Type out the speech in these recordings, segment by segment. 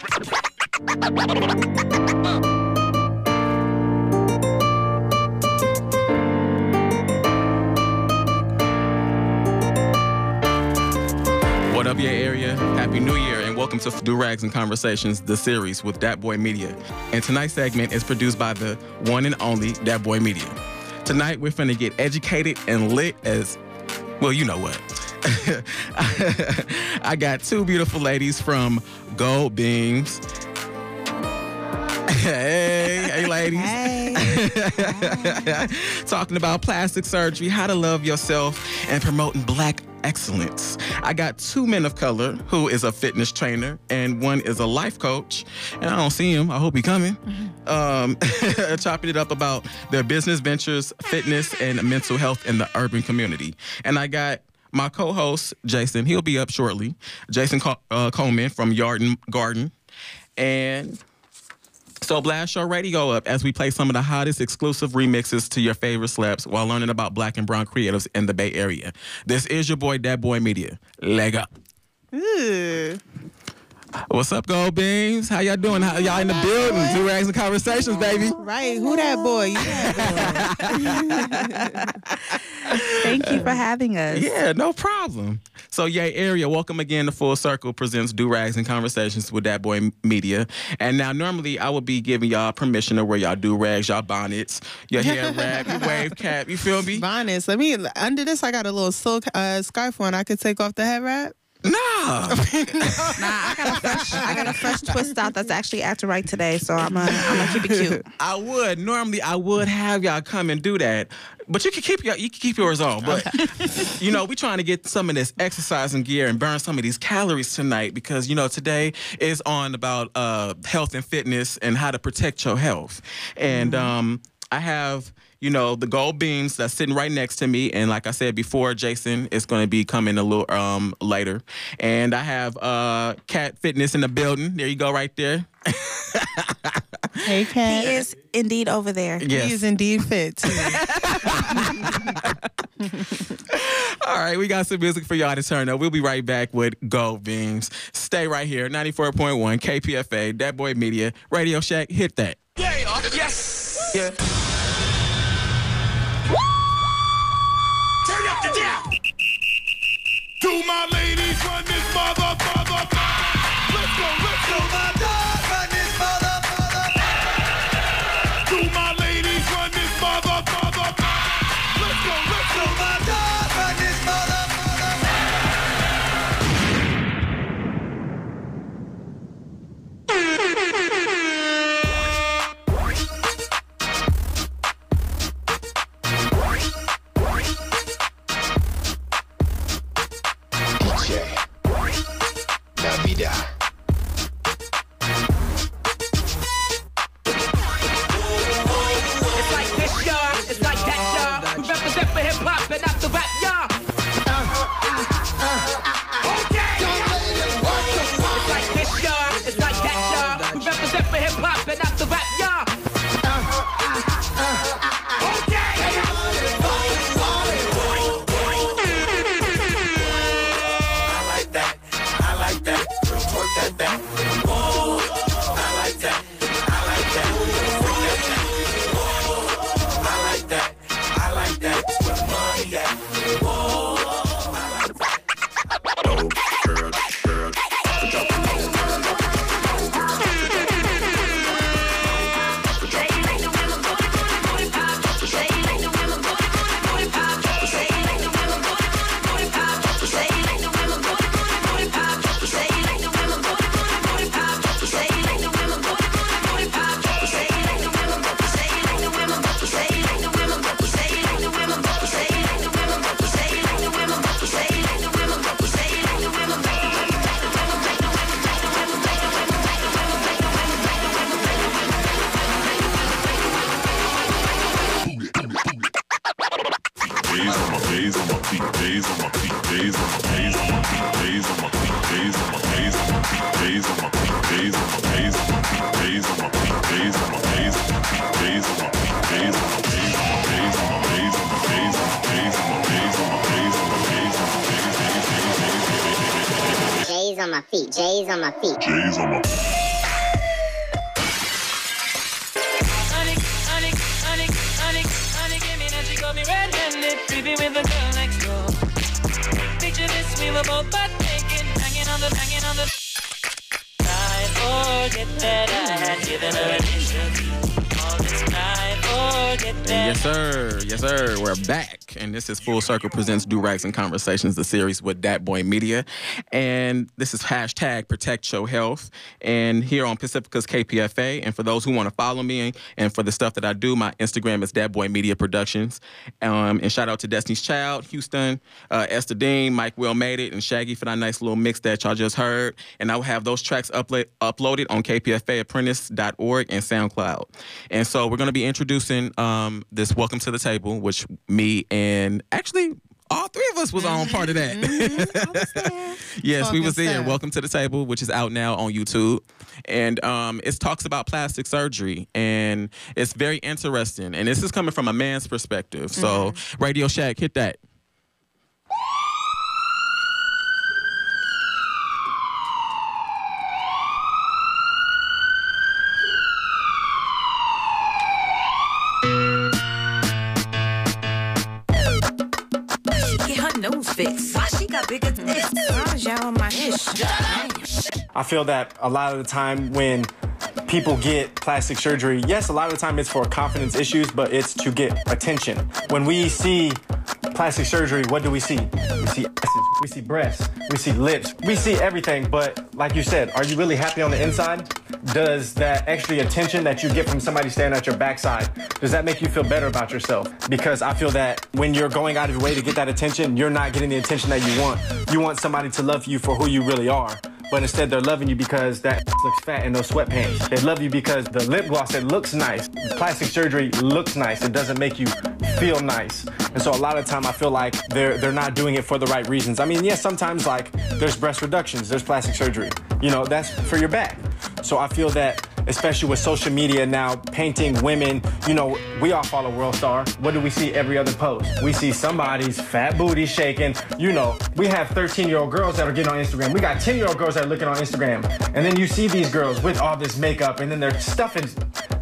What up, your area? Happy New Year and welcome to Do Rags and Conversations, the series with Dat Boy Media. And tonight's segment is produced by the one and only Dat Boy Media. Tonight we're finna get educated and lit as, well, you know what. I got two beautiful ladies from Gold Beams. Hey, hey, ladies. Talking about plastic surgery, how to love yourself, and promoting black excellence. I got two men of color who is a fitness trainer and one is a life coach. And I don't see him. I hope he coming. Um, chopping it up about their business ventures, fitness, and mental health in the urban community. And I got my co-host Jason. He'll be up shortly. Jason uh, Coleman from Yard and Garden, and so blast your radio up as we play some of the hottest exclusive remixes to your favorite slaps while learning about black and brown creatives in the Bay Area. This is your boy, Dat Boy Media. Leg up. Ooh. What's up, Gold Beams? How y'all doing? How y'all in the building? Do Rags and conversations, baby. Right, who that boy? You that boy. Thank you for having us. Yeah, no problem. So, yay, area, welcome again to Full Circle presents Do Rags and Conversations with That Boy Media. And now, normally, I would be giving y'all permission to wear y'all do rags, y'all bonnets, your hair wrap, your wave cap. You feel me? Bonnets. Let me under this. I got a little silk uh, scarf on. I could take off the head wrap. Nah. Nah, I got a fresh, I got a fresh twist out that's actually acting right today, so I'm gonna, I'm gonna keep it cute. I would normally I would have y'all come and do that, but you can keep your you can keep yours on. But you know we trying to get some of this exercising gear and burn some of these calories tonight because you know today is on about uh, health and fitness and how to protect your health. And um, I have you know the gold beams that's sitting right next to me, and like I said before, Jason is going to be coming a little um, later. And I have uh, Cat Fitness in the building. There you go, right there. Hey, cat. He is indeed over there. Yes. He is indeed fit. All right, we got some music for y'all to turn up. We'll be right back with Gold Beams. Stay right here, 94.1 KPFA, That Boy Media, Radio Shack. Hit that. Yeah, yes. Yeah. Turn up the down. To my ladies, run this mother, on my feet. J's on my feet. J's on my feet. Yes, sir. Yes, sir. We're back. And this is Full Circle Presents Do Rags and Conversations, the series with Dat Boy Media. And this is hashtag Protect Your Health. And here on Pacifica's KPFA. And for those who want to follow me and for the stuff that I do, my Instagram is Dat Boy Media Productions. Um, and shout out to Destiny's Child, Houston, uh, Esther Dean, Mike Will Made It, and Shaggy for that nice little mix that y'all just heard. And I will have those tracks upla- uploaded on kpfaapprentice.org and SoundCloud. And so we're going to be introducing um, this Welcome to the Table, which me and actually all three of us was on part of that. yes, we was there. Welcome to the Table, which is out now on YouTube. And um, it talks about plastic surgery. And it's very interesting. And this is coming from a man's perspective. So, Radio Shack, hit that. I feel that a lot of the time when people get plastic surgery, yes, a lot of the time it's for confidence issues, but it's to get attention. When we see plastic surgery, what do we see? We see asses, we see breasts, we see lips, we see everything, but like you said, are you really happy on the inside? Does that extra attention that you get from somebody standing at your backside, does that make you feel better about yourself? Because I feel that when you're going out of your way to get that attention, you're not getting the attention that you want. You want somebody to love you for who you really are but instead they're loving you because that looks fat in those sweatpants. They love you because the lip gloss it looks nice. Plastic surgery looks nice. It doesn't make you feel nice. And so a lot of time I feel like they're they're not doing it for the right reasons. I mean, yes, sometimes like there's breast reductions, there's plastic surgery. You know, that's for your back. So I feel that especially with social media now painting women, you know, we all follow World Star. What do we see every other post? We see somebody's fat booty shaking. You know, we have 13 year old girls that are getting on Instagram. We got 10 year old girls that are looking on Instagram. And then you see these girls with all this makeup and then they're stuffing,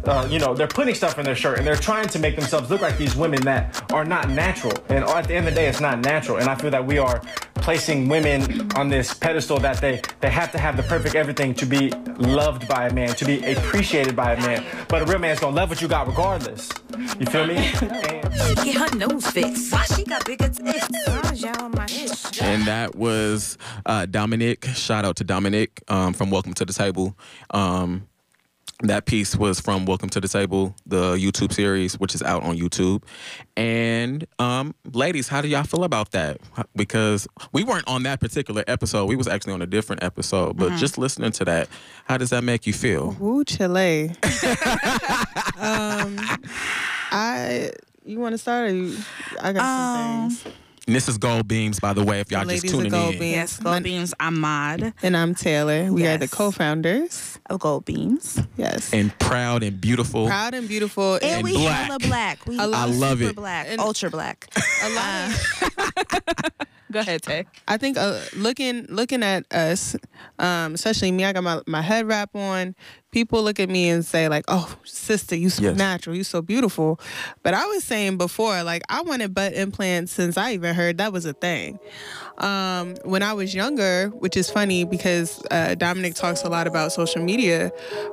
uh, you know, they're putting stuff in their shirt and they're trying to make themselves look like these women that are not natural. And at the end of the day, it's not natural. And I feel that we are placing women on this pedestal that they, they have to have the perfect everything to be loved by a man, to be appreciated by a man. But a real man's gonna love what you got regardless. You feel me? And- Get her nose fixed. She got bigger tits? Why was y'all on my ish? And that was uh, Dominic. Shout out to Dominic um, from Welcome to the Table. Um, that piece was from Welcome to the Table, the YouTube series, which is out on YouTube. And um, ladies, how do y'all feel about that? Because we weren't on that particular episode. We was actually on a different episode. But just listening to that, how does that make you feel? Woo, Chile. um, I. You want to start? Or you, I got Um, some things. And this is Gold Beams, by the way, if y'all Ladies just of tuning Gold in. Beams. Yes, Gold Beams. I'm Mod And I'm Taylor. We are the co-founders. of Gold Beams. Yes. And proud and beautiful. Proud and beautiful. And, And, we black. hella black. We I are love super it. black, And- ultra black. a lot of Go ahead, Tay. I think uh, looking looking at us, um, especially me, I got my, my head wrap on. People look at me and say like, "Oh, sister, you so Yes. natural, you so beautiful." But I was saying before, like I wanted butt implants since I even heard that was a thing. Um, when I was younger, which is funny because uh, Dominic talks a lot about social media,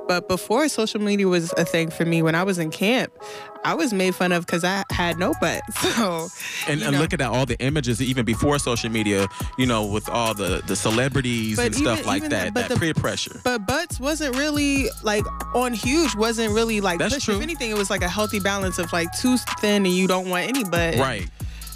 but before social media was a thing for me, when I was in camp, I was made fun of because I had no butt. So, And, you and know. look at that, all the images, even before social media, you know, with all the, the celebrities But and stuff like even that, that- but that the- peer pressure. But butts wasn't really like on huge. Wasn't really like That's pushed. true. If anything, it was like a healthy balance of like too thin and you don't want any butt. Right.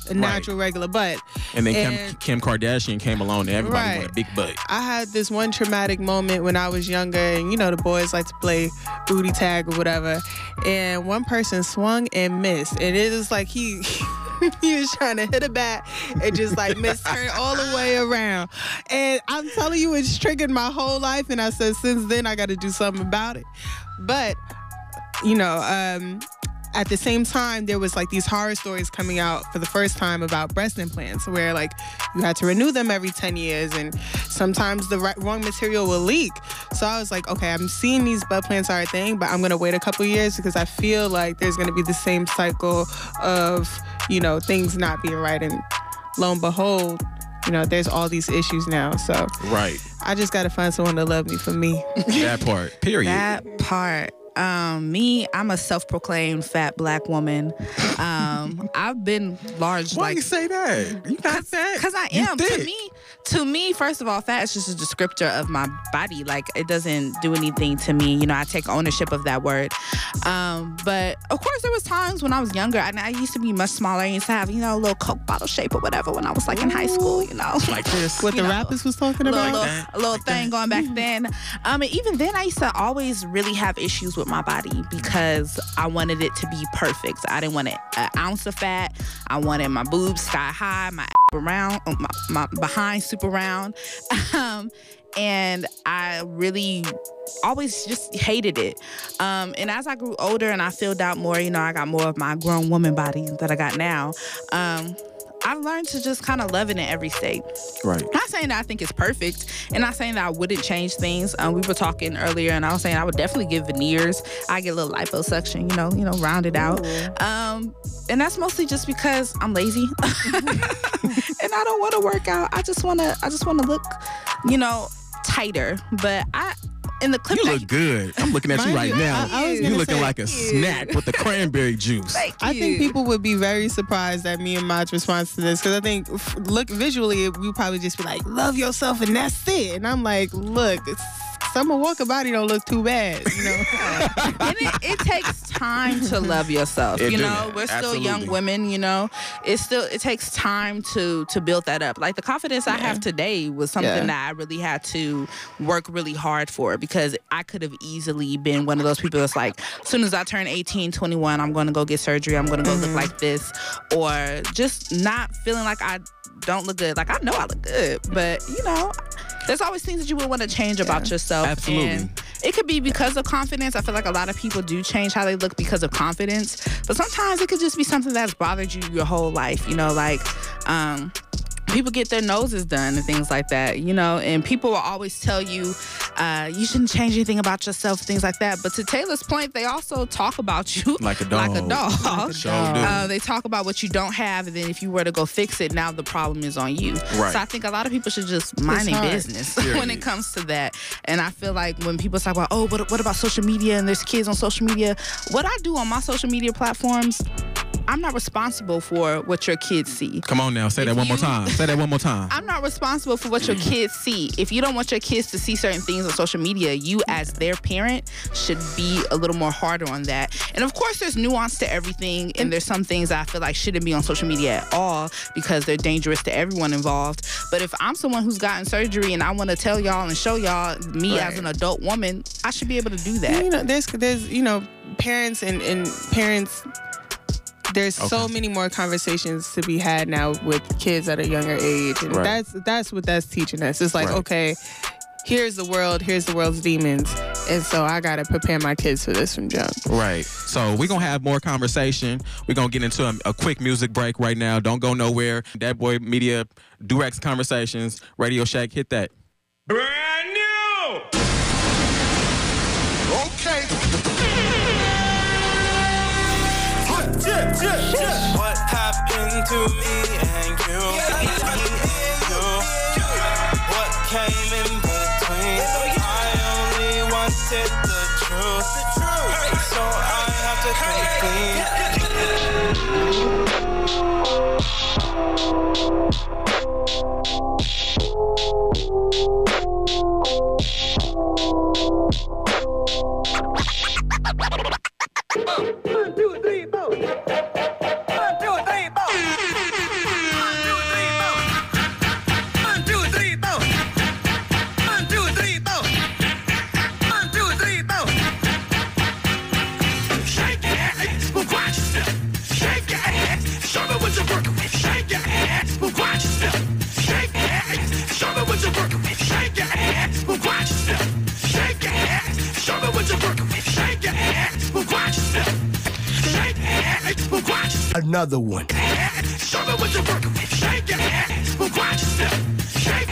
A natural regular butt. And then And- Kim, Kim Kardashian came along and everybody Right. wanted a big butt. I had this one traumatic moment when I was younger, and you know the boys like to play booty tag or whatever. And one person swung and missed, and it was like he. he was trying to hit a bat and just like her all the way around. And I'm telling you, it's triggered my whole life. And I said, since then, I got to do something about it. But, you know, um, at the same time, there was like these horror stories coming out for the first time about breast implants, where like you had to renew them every 10 years, and sometimes the right, wrong material will leak. So I was like, okay, I'm seeing these butt plants are a thing, but I'm gonna wait a couple years because I feel like there's gonna be the same cycle of, you know, things not being right. And lo and behold, you know, there's all these issues now. So Right. I just got to find someone to love me for me. That part. Period. That part. Um, me, I'm a self-proclaimed fat black woman. Um, I've been large Why like you say that? You not fat. Because I am. To me, to me, first of all, fat is just a descriptor of my body. Like it doesn't do anything to me. You know, I take ownership of that word. Um, but of course, there was times when I was younger, and I used to be much smaller. I used to have, you know, a little Coke bottle shape or whatever when I was like in high school. You know, Like this. What You the know, rappers was talking little, about? little, a little thing going back then. Um, and even then, I used to always really have issues with my body because I wanted it to be perfect. I didn't want it an ounce of fat. I wanted my boobs sky high, my around, my, my behind super round, um, and I really always just hated it. Um, and as I grew older and I filled out more, you know, I got more of my grown woman body that I got now. Um, I learned to just kind of love it in every state. Right. Not saying that I think it's perfect, and not saying that I wouldn't change things. Um, we were talking earlier, and I was saying I would definitely give veneers. I get a little liposuction, you know, you know, round it out. Um, and that's mostly just because I'm lazy, and I don't want to work out. I just wanna, I just wanna look, you know, tighter. But I, in the clip, You that look good. I'm looking at you right you, now. I- I you gonna looking say- like a snack with the cranberry juice. Thank I think people would be very surprised at me and Mod's response to this because I think, look visually, we probably just be like, "Love yourself," and that's it. And I'm like, "Look, it's, Summer Walker body don't look too bad." You know, and it, it takes time to love yourself. It you do. know, we're still young women. You know, it still it takes time to to build that up. Like the confidence I have today was something Yeah. that I really had to work really hard for because I could have easily been one of those people that's like, as soon as I turn 18, 21, I'm going to go get surgery. I'm going to go Mm-hmm. look like this, or just not feeling like I don't look good. Like I know I look good, but you know. There's always things that you would want to change about yourself. Absolutely. And it could be because of confidence. I feel like a lot of people do change how they look because of confidence. But sometimes it could just be something that's bothered you your whole life. You know, like um, people get their noses done and things like that. You know, and people will always tell you uh, you shouldn't change anything about yourself, things like that. But to Taylor's point, they also talk about you Like a Like a dog. dog. Like a dog. Uh, they talk about what you don't have, and then if you were to go fix it, now the problem is on you. Right. So I think a lot of people should just mind their hard. business when it comes to that. And I feel like when people talk about, oh, what, what about social media and there's kids on social media, what I do on my social media platforms, I'm not responsible for what your kids see. Come on now, say that If one more time. Say that one more time. I'm not responsible for what your kids see. If you don't want your kids to see certain things on social media, you as their parent should be a little more harder on that. And of course, there's nuance to everything, and there's some things I feel like shouldn't be on social media at all because they're dangerous to everyone involved. But if I'm someone who's gotten surgery and I want to tell y'all and show y'all me as an adult woman, I should be able to do that. you know, there's there's you know, parents and and parents. There's so many more conversations to be had now with kids at a younger age, and Right. that's that's what that's teaching us. It's like, Right. okay, here's the world, here's the world's demons, and so I gotta prepare my kids for this from jump. Right. So we're gonna have more conversation. We're gonna get into a, a quick music break right now. Don't go nowhere. That boy media Do Rags conversations. Radio Shack, hit that. Brand new! What happened to me Another one. Show me what you're working with. Shake your ass, yourself. Shake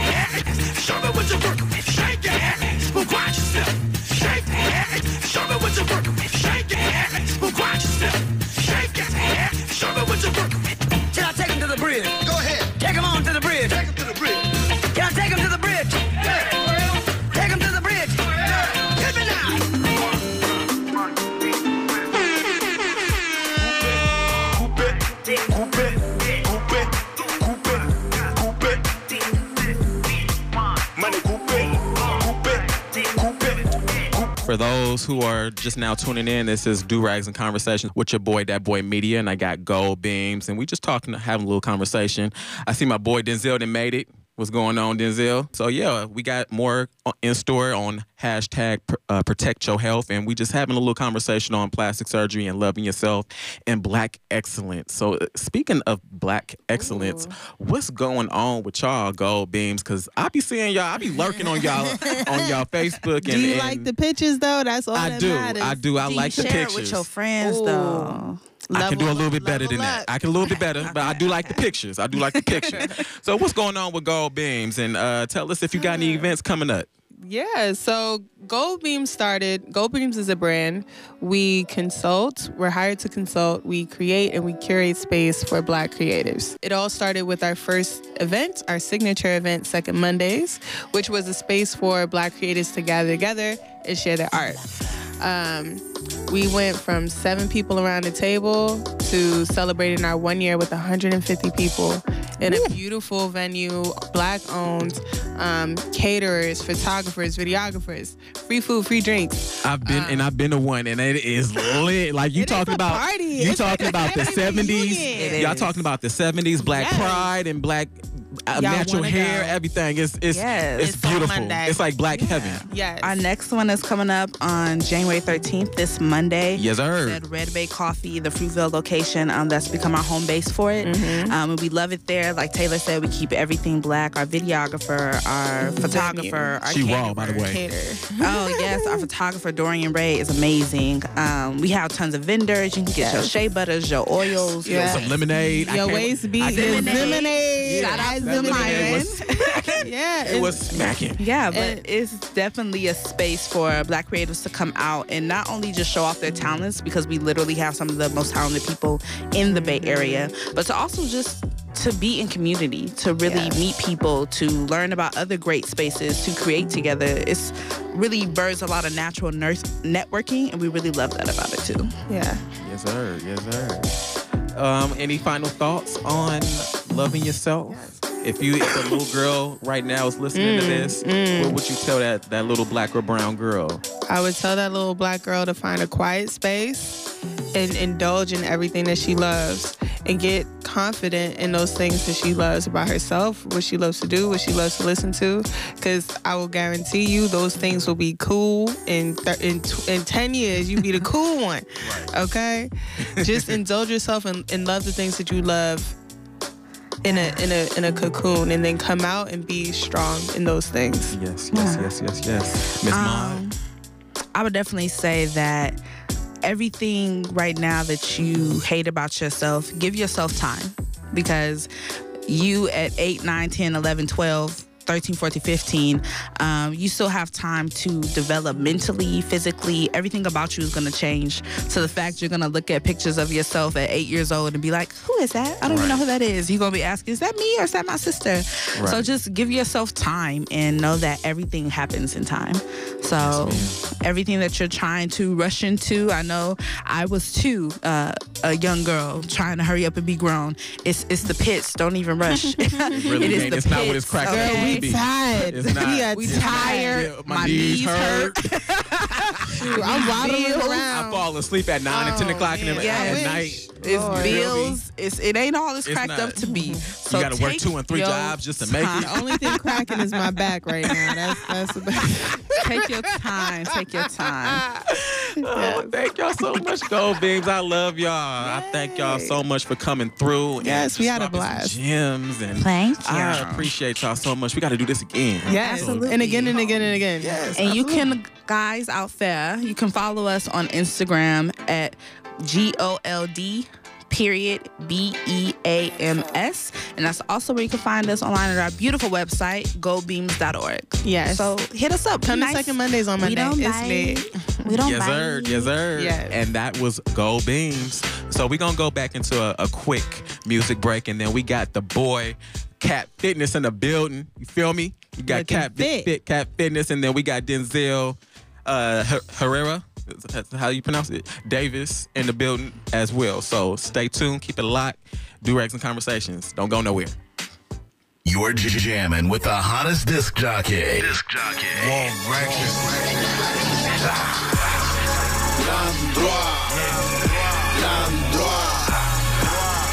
For those who are just now tuning in, this is Do Rags and Conversations with your boy, That Boy Media, and I got Gold Beams, and we just talking, having a little conversation. I see my boy Denzel that made it. What's going on, Denzel? So yeah, we got more in store on hashtag uh, protect your health, and we just having a little conversation on plastic surgery and loving yourself and black excellence. So uh, speaking of black excellence, what's going on with y'all gold beams? Cause I be seeing y'all, I be lurking on y'all on y'all Facebook. And, Do you and like the pictures though? That's all I that do, matters. I do. I Do like you the share pictures. it with your friends Ooh. though. I can do a little bit better than level that. I can a little bit better, but I do like the pictures. I do like the pictures. so what's going on with Gold Beams? And uh, tell us if you got any events coming up. Yeah, so Gold Beams started. Gold Beams is a brand. We consult, we're hired to consult, we create and we curate space for black creatives. It all started with our first event, our signature event, Second Mondays, which was a space for black creatives to gather together and share their art. Um, we went from seven people around the table to celebrating our one year with 150 people in a beautiful venue, black owned, um, caterers, photographers, videographers, free food, free drinks. I've been and I've been to one, and it is lit. Like you talking about, party. you It's like talking a about the seventies. Y'all talking about the seventies, Black Yes. Pride and Black uh, Y'all natural hair, go. everything. It's it's Yes. it's, It's beautiful. It's like Black heaven. Yes. Our next one is coming up on January 13th, this Monday. Yes, sir. At Red Bay Coffee, the Fruitvale location. Um, that's become our home base for it. Mm-hmm. Um, and we love it there. Like Taylor said, we keep everything black. Our videographer, our photographer, our She raw, by the way. Cater. Oh yes, our photographer Dorian Ray is amazing. Um, we have tons of vendors. You can get your shea butters, your oils. your- Yeah. Some lemonade. Your can't- waist beat I is can't- lemonade. Shout out That's to That lemonade Lion. was- Yeah, It was smacking. Yeah, but And- it's definitely a space for black creatives to come out and not only just show off their talents because we literally have some of the most talented people in the Bay Area, but to also just to be in community, to really Yes. meet people, to learn about other great spaces, to create together. It's really births a lot of natural nurse networking, and we really love that about it too. Yeah. Yes, sir. Yes, sir. Um, any final thoughts on loving yourself? If you, if a little girl right now is listening to mm, this, mm. what would you tell that that little black or brown girl? I would tell that little black girl to find a quiet space and indulge in everything that she loves and get confident in those things that she loves about herself, what she loves to do, what she loves to listen to. Because I will guarantee you those things will be cool in, th- in, in 10 years. You'll be the cool one. Okay? Just indulge yourself and, and love the things that you love in a in a in a cocoon and then come out and be strong in those things. Yes, yes, yes, yes, yes. Miss Maud. Um, I would definitely say that everything right now that you hate about yourself, give yourself time because you at 8, 9, 10, 11, 12, 13, 14, 15, um, you still have time to develop mentally, physically. Everything about you is going to change. So the fact you're going to look at pictures of yourself at eight years old and be like, who is that? I don't even know who that is. You're going to be asking, is that me or is that my sister? So just give yourself time and know that everything happens in time. So everything that you're trying to rush into, I know I was too uh, a young girl trying to hurry up and be grown. It's it's the pits. Don't even rush. really it is the It's not what it's pits, cracked up to okay? be. tired. It's not. We are We tired. tired. My, My knees knees hurt. I'm waddling around. I fall asleep at nine and ten oh, o'clock in the man. Yeah, at night. It's Lord. bills. It's it ain't all it's It's cracked not. up to be. So you got to work two and three jobs just to make time. it. The only thing cracking is my back right now. That's that's about Take your time. Take your time. Oh, thank y'all so much, Gold Beams. I love y'all. I thank y'all so much for coming through. and Yes, we had a blast. Gems and Thank you. I appreciate y'all so much. We got to do this again. yes, and again and again and again. Yes, And you can, guys out there, you can follow us on Instagram at G O L D period B E A M S. And that's also where you can find us online at our beautiful website, goldbeams.org. Yes. So hit us up. Come Be to nice. second Mondays on Monday. We Monday. don't It's bite. lit. We don't Yes, sir. Yes, sir. Yes. And that was Gold Beams. So we're going to go back into a, a quick music break. And then we got the boy, Cap Fitness in the building. You feel me? You got Looking Cap fit. fit. Cap Fitness, and then we got Denzel uh, Her- Herrera. That's how you pronounce it. Davis in the building as well. So stay tuned. Keep it locked. Do Rags and conversations. Don't go nowhere. You're jamming with the hottest disc jockey. Disc jockey.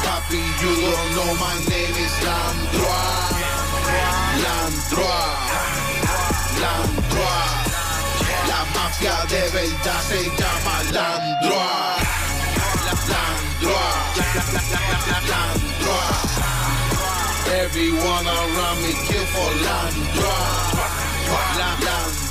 Papi, you don't know my name. Landroa. Landroa. La mafia de verdad se llama Landroa. Landroa. Landroa. Everyone around me kill for Landroa. La-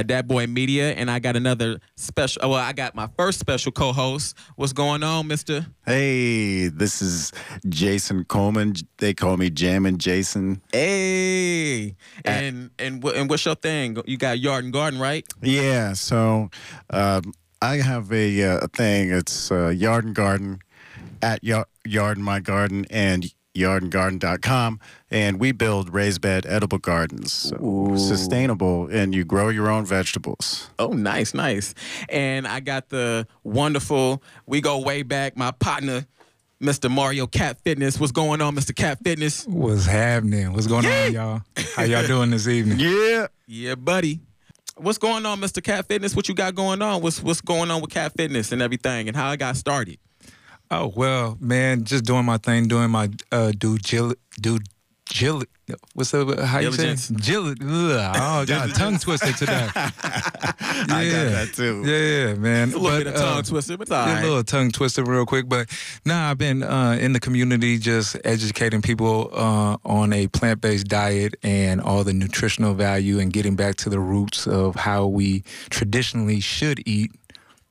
uh, Dat Boy Media, and I got another special. Well, I got my first special co-host. What's going on, Mister? Hey, this is Jason Coleman. They call me Jammin' Jason. Hey, and and wh- and what's your thing? You got Yard and Garden, right? Yeah, so um, I have a, uh, a thing. It's uh, Yard and Garden at Yard, Yard and My Garden and yardandgarden.com. And we build raised bed edible gardens. So sustainable, and you grow your own vegetables. Oh, nice, nice. And I got the wonderful. We go way back. My partner, Mr. Mario Cat Fitness. What's going on, Mr. Cat Fitness? What's happening? What's going on, y'all? How y'all doing this evening? Yeah. Yeah, buddy. What's going on, Mr. Cat Fitness? What you got going on? What's what's going on with Cat Fitness and everything, and how I got started? Oh well, man, just doing my thing, doing my uh, due gil- due gil- What's up? How you say? Diligence. Gil- ugh, oh god, tongue twister today. yeah, I got that too. Yeah, man. A little bit of tongue twister, but it's all. A little tongue twister, real quick. But nah, I've been uh, in the community just educating people uh, on a plant based diet and all the nutritional value and getting back to the roots of how we traditionally should eat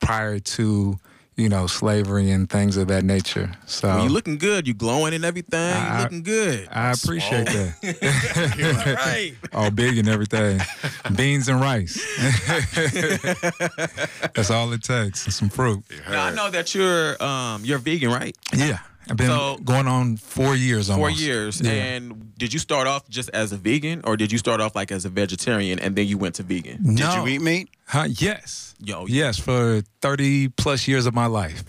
prior to you know slavery and things of that nature. So Well, you looking good. You glowing and everything. I- you looking good. I appreciate that. All right. all big and everything. Beans and rice. That's all it takes. And some fruit. Now I know that you're um you're vegan, right? Yeah. I've been So- going on four years almost. Four years. Yeah. And did you start off just as a vegan, or did you start off like as a vegetarian and then you went to vegan? No. Did you eat meat? Huh? Yes. Yo, Yes, for 30 plus years of my life.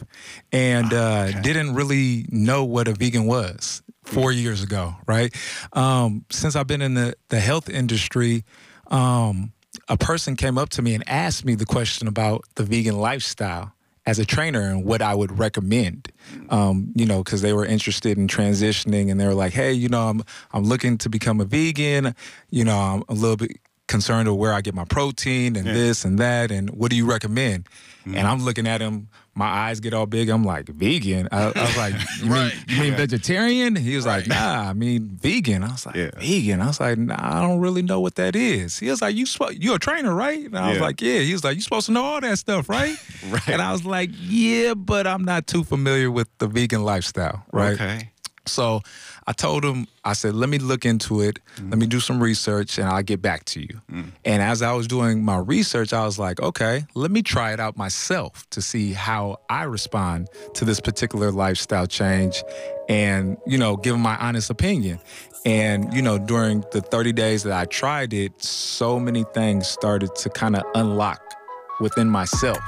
And uh, didn't really know what a vegan was four years ago, right? Um, since I've been in the, the health industry, um, a person came up to me and asked me the question about the vegan lifestyle as a trainer and what I would recommend. Um, you know, because they were interested in transitioning and they were like, hey, you know, I'm I'm looking to become a vegan. You know, I'm a little bit concerned with where I get my protein and this and that, and what do you recommend? And I'm looking at him, my eyes get all big. I'm like, vegan? I, I was like, you mean, you mean vegetarian? He was like, nah, I mean vegan. I was like, Yeah. vegan? I was like, nah, I don't really know what that is. He was like, you spo- you're a trainer, right? And I was like, yeah. He was like, you supposed to know all that stuff, right? Right. And I was like, yeah, but I'm not too familiar with the vegan lifestyle, right? Okay. So I told him, I said, let me look into it. Let me mm-hmm. do some research and I'll get back to you. Mm. And as I was doing my research, I was like, okay, let me try it out myself to see how I respond to this particular lifestyle change and, you know, give my honest opinion. And, you know, during the 30 days that I tried it, so many things started to kind of unlock within myself.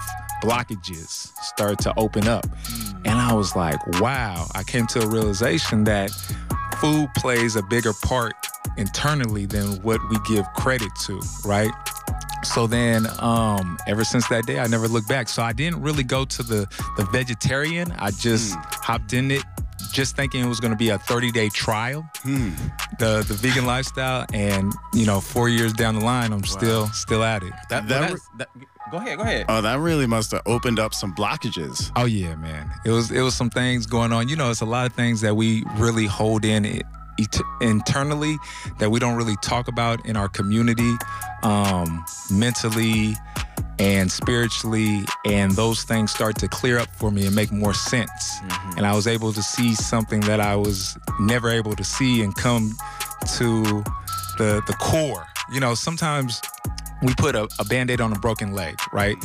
Blockages started to open up. And I was like, wow, I came to a realization that food plays a bigger part internally than what we give credit to, right? So then, um, ever since that day, I never looked back. So I didn't really go to the the vegetarian. I just hopped in it just thinking it was going to be a 30 day trial, the the vegan lifestyle, and you know, four years down the line, I'm still still at it. That, That that's- that- go ahead, go ahead. Oh, that really must have opened up some blockages. Oh yeah, man. It was it was some things going on. You know, it's a lot of things that we really hold in it, it, internally that we don't really talk about in our community, um, mentally and spiritually, and those things start to clear up for me and make more sense. And I was able to see something that I was never able to see and come to the the core. You know, sometimes we put a, a band-aid on a broken leg right?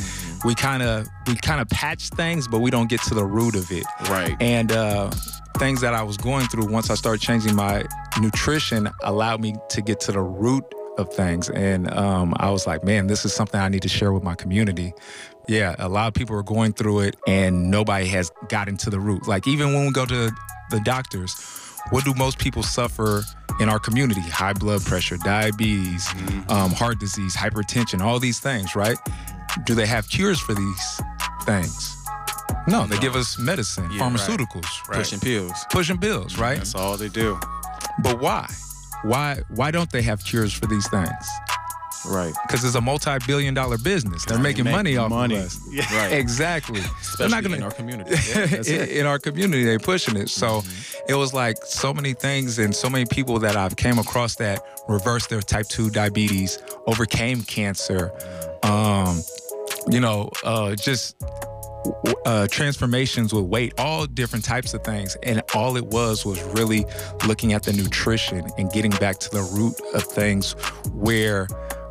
We kind of we kind of patch things but we don't get to the root of it. Right. and uh things that i was going through once i started changing my nutrition allowed me to get to the root of things. And um i was like man this is something i need to share with my community. Yeah a lot of people are going through it and nobody has gotten to the root. Like even when we go to the doctors what do most people suffer in our community? High blood pressure, diabetes, um, heart disease, hypertension, all these things, right? Do they have cures for these things? No, they give us medicine, Yeah, right. pharmaceuticals, right? Pushing pills. pushing pills, right? That's all they do. But why? Why? Why don't they have cures for these things? Right. Because it's a multi-billion-dollar business. They're making make money off money. of us. Yeah. Right. Exactly. They're not gonna in our community. in, in our community they're pushing it so it was like so many things and so many people that i've came across that reversed their type 2 diabetes overcame cancer um you know uh just uh, transformations with weight, all different types of things. And all it was was really looking at the nutrition and getting back to the root of things where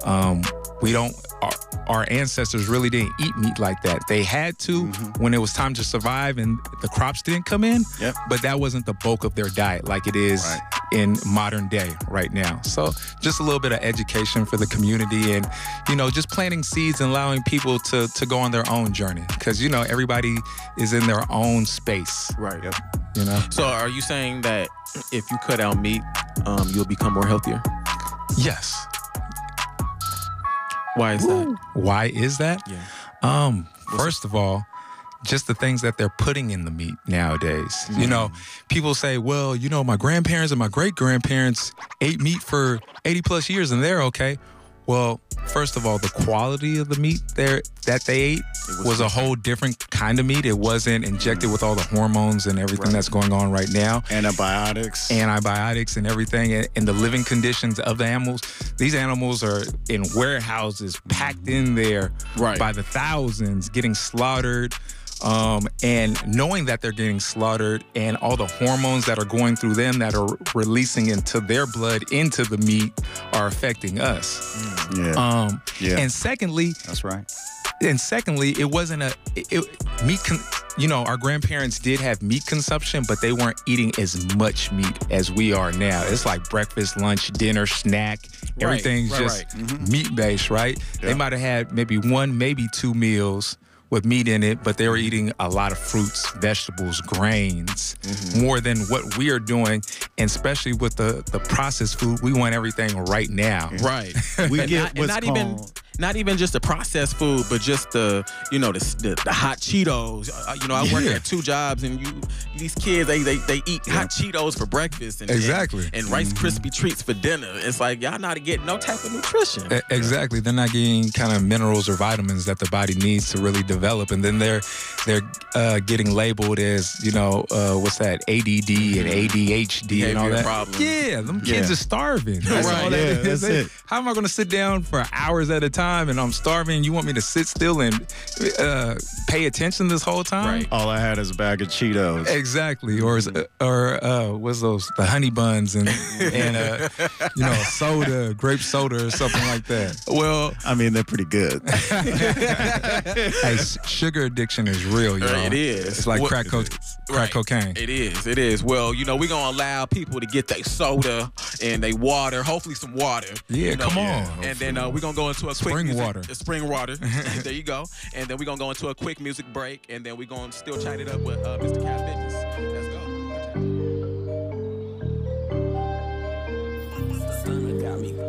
um, we don't, our, our ancestors really didn't eat meat like that. They had to when it was time to survive and the crops didn't come in, Yep. but that wasn't the bulk of their diet like it is Right. in modern day right now. So just a little bit of education for the community and, you know, just planting seeds and allowing people to, to go on their own journey. Because, you know, everybody is in their own space, Right. you know? So are you saying that if you cut out meat, um, you'll become more healthier? Yes. Why is that? Why is that? Yeah. Um, first of all, just the things that they're putting in the meat nowadays. You know, people say, well, you know, my grandparents and my great grandparents ate meat for 80 plus years and they're okay. Well, first of all, the quality of the meat there that they ate was, a whole different kind of meat. It wasn't injected with all the hormones and everything that's going on right now Antibiotics. antibiotics and everything and, and the living conditions of the animals. These animals are in warehouses, packed in there Right. by the thousands, getting slaughtered. Um, and knowing that they're getting slaughtered and all the hormones that are going through them that are releasing into their blood into the meat are affecting us. yeah. Um, Yeah. And secondly, That's right. And secondly, it wasn't a it, it- meat. Con, you know, our grandparents did have meat consumption, but they weren't eating as much meat as we are now. It's like breakfast, lunch, dinner, snack. Everything's right, just right. Mm-hmm. meat based, right? They might have had maybe one, maybe two meals with meat in it, but they were eating a lot of fruits, vegetables, grains, mm-hmm. more than what we are doing. And especially with the the processed food, we want everything right now. Right. We and get not, and what's not even called- not even just the processed food, but just the you know the the, the hot Cheetos. Uh, you know, I work at two jobs, and you these kids they they, they eat hot Cheetos for breakfast and Exactly. and, and Rice Krispie treats for dinner. It's like y'all not getting no type of nutrition. E- Exactly. They're not getting kind of minerals or vitamins that the body needs to really develop, and then they're they're uh, getting labeled as you know uh, what's that ADD and ADHD and all Behavior that. problems. Yeah, them kids Yeah. are starving. That's Right. all that Yeah, is. that's it. How am I going to sit down for hours at a time and I'm starving? You want me to sit still and uh, pay attention this whole time? Right. All I had is a bag of Cheetos. Exactly, or is, or uh, what's those the honey buns and and uh, you know soda, grape soda or something like that. Well, I mean, they're pretty good. hey, sugar addiction is real, y'all. It is. It's like What- crack, co- crack Right. cocaine. It is. It is. Well, you know, we're gonna allow people to get their soda and they water, hopefully some water. Yeah, you know, come on. And then uh, we're gonna go into a quick spring water. Spring water. there you go. And then we're gonna go into a quick music break, and then we're gonna still chat it up with uh, Mr. Cat Business. Let's go. Got me.